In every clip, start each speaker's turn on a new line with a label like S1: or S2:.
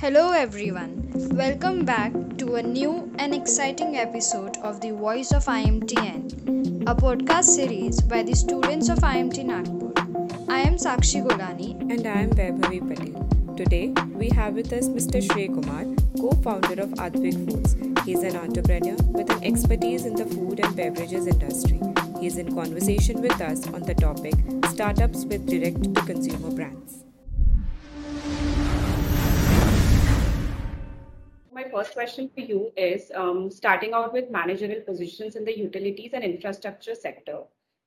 S1: Hello, everyone. Welcome back to a new and exciting episode of The Voice of IMTN, a podcast series by the students of IMT Nagpur. I am Sakshi Golani.
S2: And I am Vaibhavi Patel. Today, we have with us Mr. Shrey Kumar, co founder of Aadvik Foods. He is an entrepreneur with an expertise in the food and beverages industry. Is in conversation with us on the topic Startups with Direct to Consumer Brands.
S3: My first question for you is um, starting out with managerial positions in the utilities and infrastructure sector.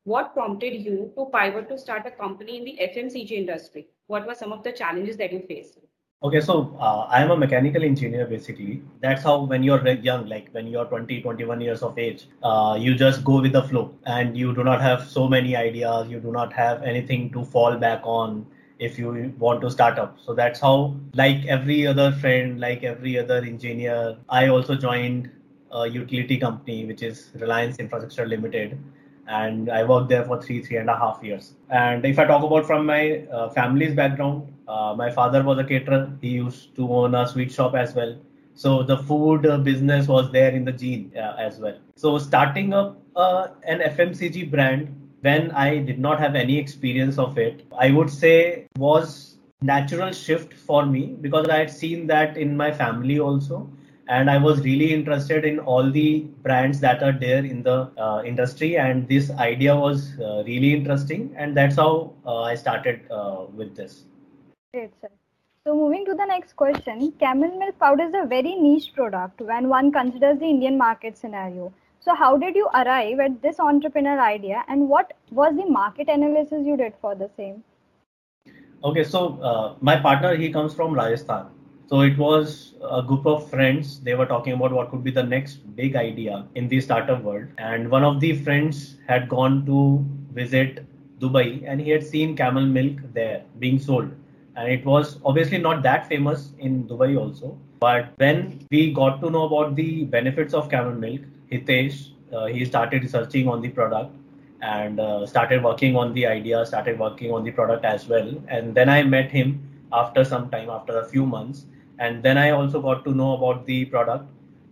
S3: What prompted you to pivot to start a company in the FMCG industry? What were some of the challenges that you faced?
S4: Okay, so uh, I am a mechanical engineer basically. That's how when you're young, like when you're 20, 21 years of age, uh, you just go with the flow and you do not have so many ideas. You do not have anything to fall back on if you want to start up. So that's how, like every other friend, like every other engineer, I also joined a utility company, which is Reliance Infrastructure Limited and I worked there for three, three and a half years. And if I talk about from my uh, family's background, uh, my father was a caterer. He used to own a sweet shop as well. So the food uh, business was there in the gene uh, as well. So starting up uh, an FMCG brand when I did not have any experience of it, I would say was natural shift for me because I had seen that in my family also and i was really interested in all the brands that are there in the uh, industry and this idea was uh, really interesting and that's how i started with this
S5: great sir so moving to the next question camel milk powder is a very niche product when one considers the indian market scenario so how did you arrive at this entrepreneurial idea and what was the market analysis you did for the same
S4: okay so uh, my partner he comes from rajasthan so it was a group of friends. They were talking about what could be the next big idea in the startup world. And one of the friends had gone to visit Dubai and he had seen camel milk there being sold. And it was obviously not that famous in Dubai also. But when we got to know about the benefits of camel milk, Hitesh, uh, he started researching on the product and uh, started working on the idea, started working on the product as well. And then I met him after some time, after a few months and then I also got to know about the product.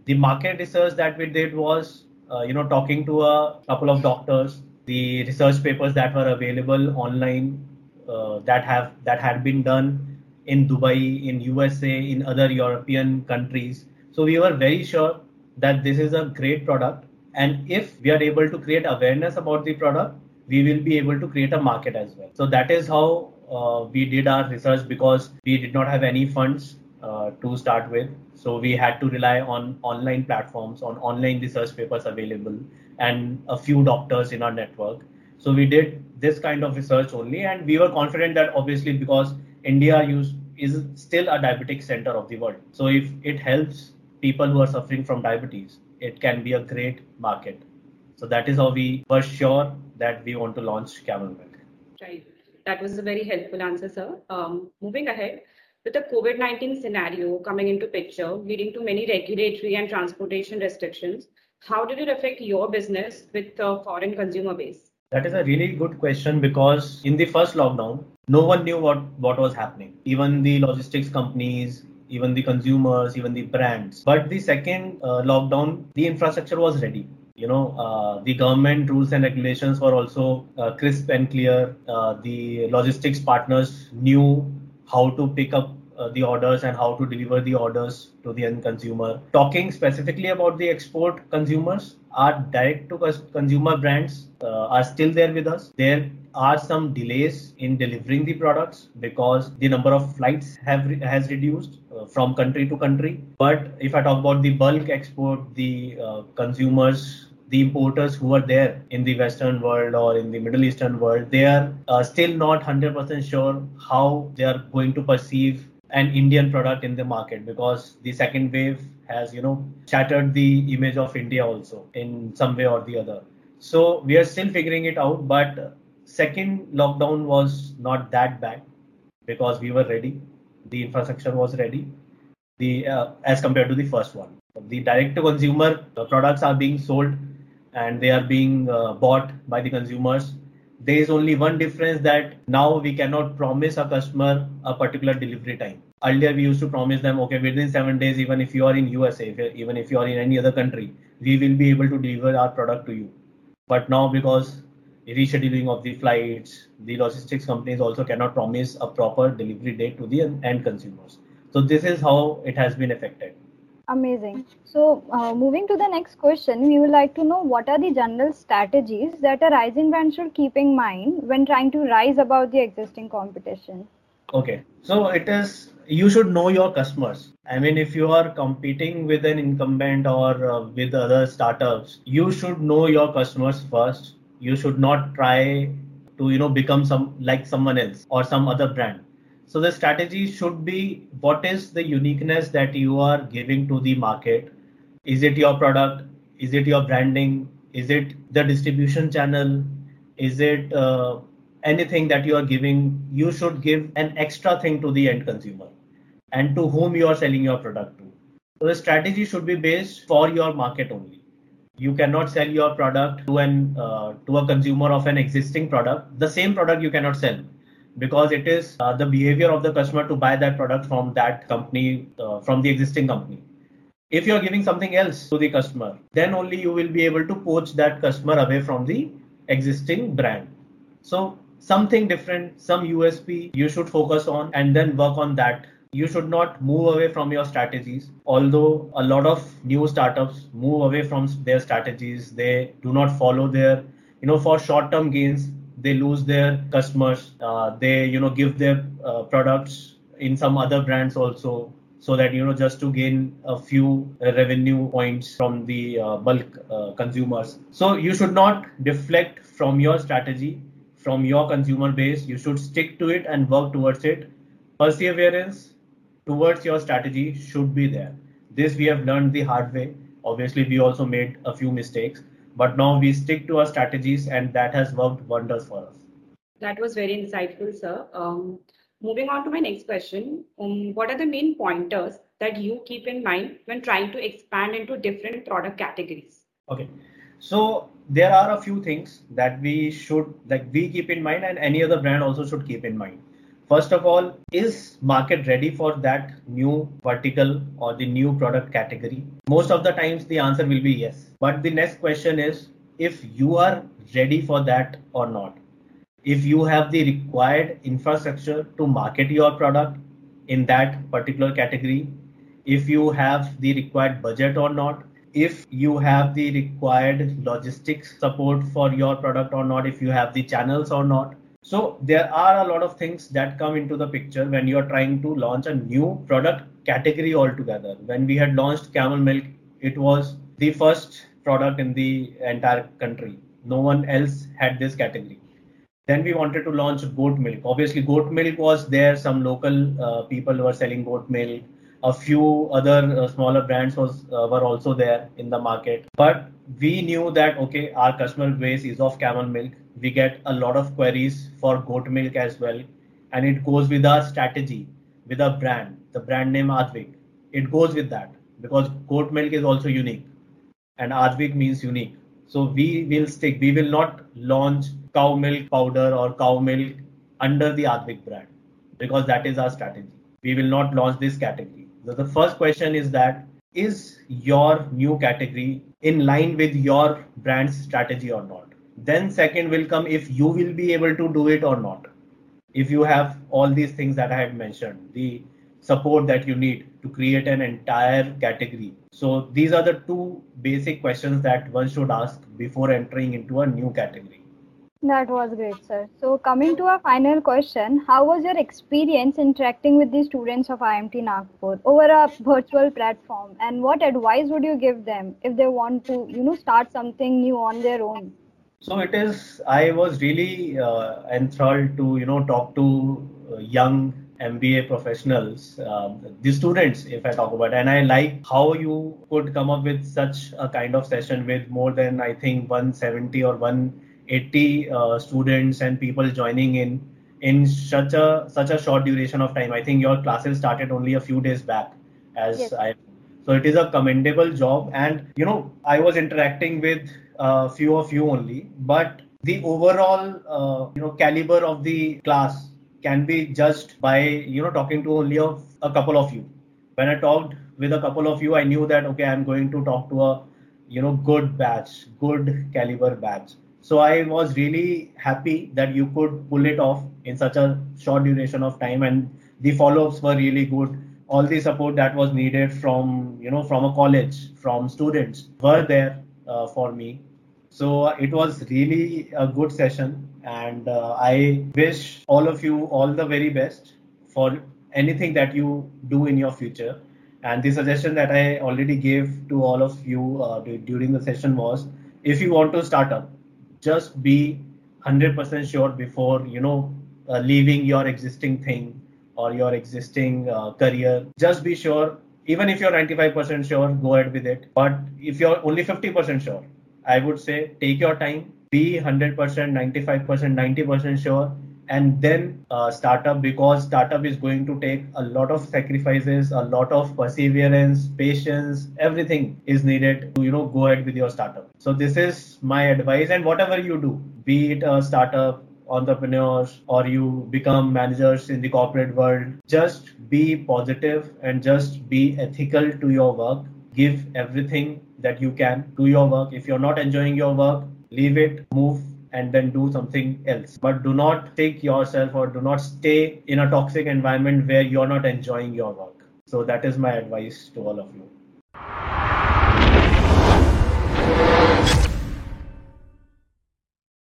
S4: The market research that we did was, uh, you know, talking to a couple of doctors, the research papers that were available online uh, that have that had been done in Dubai, in USA, in other European countries. So we were very sure that this is a great product, and if we are able to create awareness about the product, we will be able to create a market as well. So that is how uh, we did our research because we did not have any funds uh, to start with. So we had to rely on online platforms, on online research papers available, and a few doctors in our network. So we did this kind of research only, and we were confident that obviously because India use, is still a diabetic center of the world. So if it helps people who are suffering from diabetes, it can be a great market. So that is how we were sure that we want to launch Camel Milk.
S3: Right. That was a very helpful answer, sir. Um, moving ahead, with the COVID-19 scenario coming into picture, leading to many regulatory and transportation restrictions, how did it affect your business with the foreign consumer base?
S4: That is a really good question because in the first lockdown, no one knew what, what was happening. Even the logistics companies, even the consumers, even the brands. But the second uh, lockdown, the infrastructure was ready. You know, uh, the government rules and regulations were also uh, crisp and clear. Uh, the logistics partners knew how to pick up uh, the orders and how to deliver the orders to the end consumer. Talking specifically about the export consumers, our direct to consumer brands uh, are still there with us. There are some delays in delivering the products because the number of flights have has reduced uh, from country to country. But if I talk about the bulk export, the uh, consumers the importers who are there in the Western world or in the Middle Eastern world, they are uh, still not 100% sure how they are going to perceive an Indian product in the market because the second wave has, you know, shattered the image of India also in some way or the other. So we are still figuring it out, but second lockdown was not that bad because we were ready. The infrastructure was ready. The uh, as compared to the first one, the direct to consumer products are being sold and they are being uh, bought by the consumers there is only one difference that now we cannot promise a customer a particular delivery time. Earlier we used to promise them okay within seven days even if you are in usa if even if you are in any other country we will be able to deliver our product to you. But now because rescheduling of the flights the logistics companies also cannot promise a proper delivery date to the end consumers. So this is how it has been affected
S5: Amazing. So, uh, moving to the next question, we would like to know what are the general strategies that a rising brand should keep in mind when trying to rise above the existing competition?
S4: Okay, so it is you should know your customers. I mean, if you are competing with an incumbent or uh, with other startups, you should know your customers first. You should not try to you know become some like someone else or some other brand so the strategy should be what is the uniqueness that you are giving to the market? Is it your product? Is it your branding? Is it the distribution channel? Is it uh, anything that you are giving? You should give an extra thing to the end consumer and to whom you are selling your product to. So the strategy should be based for your market only. You cannot sell your product to an uh, to a consumer of an existing product. The same product you cannot sell because it is uh, the behavior of the customer to buy that product from that company uh, from the existing company. If you're giving something else to the customer then only you will be able to poach that customer away from the existing brand. So something different some usp you should focus on and then work on that. You should not move away from your strategies. Although a lot of new startups move away from their strategies they do not follow their you know for short term gains they lose their customers uh, they you know give their uh, products in some other brands also so that you know just to gain a few revenue points from the uh, bulk uh, consumers. So you should not deflect from your strategy from your consumer base. You should stick to it and work towards it. Perseverance towards your strategy should be there. This we have learned the hard way. Obviously we also made a few mistakes but now we stick to our strategies and that has worked wonders for us.
S3: That was very insightful sir. Um, moving on to my next question. Um, what are the main pointers that you keep in mind when trying to expand into different product categories?
S4: Okay. So there are a few things that we should like we keep in mind and any other brand also should keep in mind first of all is market ready for that new vertical or the new product category? Most of the times the answer will be yes. But the next question is if you are ready for that or not. If you have the required infrastructure to market your product in that particular category if you have the required budget or not if you have the required logistics support for your product or not if you have the channels or not so there are a lot of things that come into the picture when you are trying to launch a new product category altogether. When we had launched camel milk, it was the first product in the entire country. No one else had this category. Then we wanted to launch goat milk. Obviously, goat milk was there. Some local uh, people were selling goat milk. A few other uh, smaller brands was uh, were also there in the market. But we knew that okay, our customer base is of camel milk. We get a lot of queries for goat milk as well. And it goes with our strategy with our brand. The brand name Aadvik. It goes with that because goat milk is also unique. And Aadvik means unique. So we will stick. We will not launch cow milk powder or cow milk under the Advik brand because that is our strategy. We will not launch this category the first question is that is your new category in line with your brand's strategy or not? Then second will come if you will be able to do it or not. If you have all these things that i had mentioned the support that you need to create an entire category. So these are the two basic questions that one should ask before entering into a new category
S5: that was great, sir. So, coming to our final question, how was your experience interacting with the students of IMT Nagpur over a virtual platform, and what advice would you give them if they want to, you know, start something new on their own?
S4: So it is. I was really uh, enthralled to you know talk to uh, young MBA professionals, um, the students, if I talk about, and I like how you could come up with such a kind of session with more than I think 170 or 180 uh, students and people joining in in such a such a short duration of time. I think your classes started only a few days back, as yes. I. So it is a commendable job, and you know I was interacting with a few of you only, but the overall uh, you know caliber of the class can be judged by you know talking to only a, a couple of you when i talked with a couple of you i knew that okay i'm going to talk to a you know good batch good caliber batch so i was really happy that you could pull it off in such a short duration of time and the follow-ups were really good. All the support that was needed from you know from a college from students were there uh, for me. So it was really a good session and uh, i wish all of you all the very best for anything that you do in your future. And the suggestion that I already gave to all of you uh, during the session was if you want to start up, just be 100% sure before, you know, uh, leaving your existing thing or your existing uh, career. Just be sure, even if you're 95% sure, go ahead with it. But if you're only 50% sure, I would say take your time, be 100%, 95%, 90% sure and then uh, startup because startup is going to take a lot of sacrifices a lot of perseverance patience everything is needed to you know go ahead with your startup. So this is my advice and whatever you do be it a startup entrepreneurs or you become managers in the corporate world just be positive and just be ethical to your work. Give everything that you can to your work. If you're not enjoying your work leave it move and then do something else. But do not take yourself or do not stay in a toxic environment where you're not enjoying your work. So that is my advice to all of you.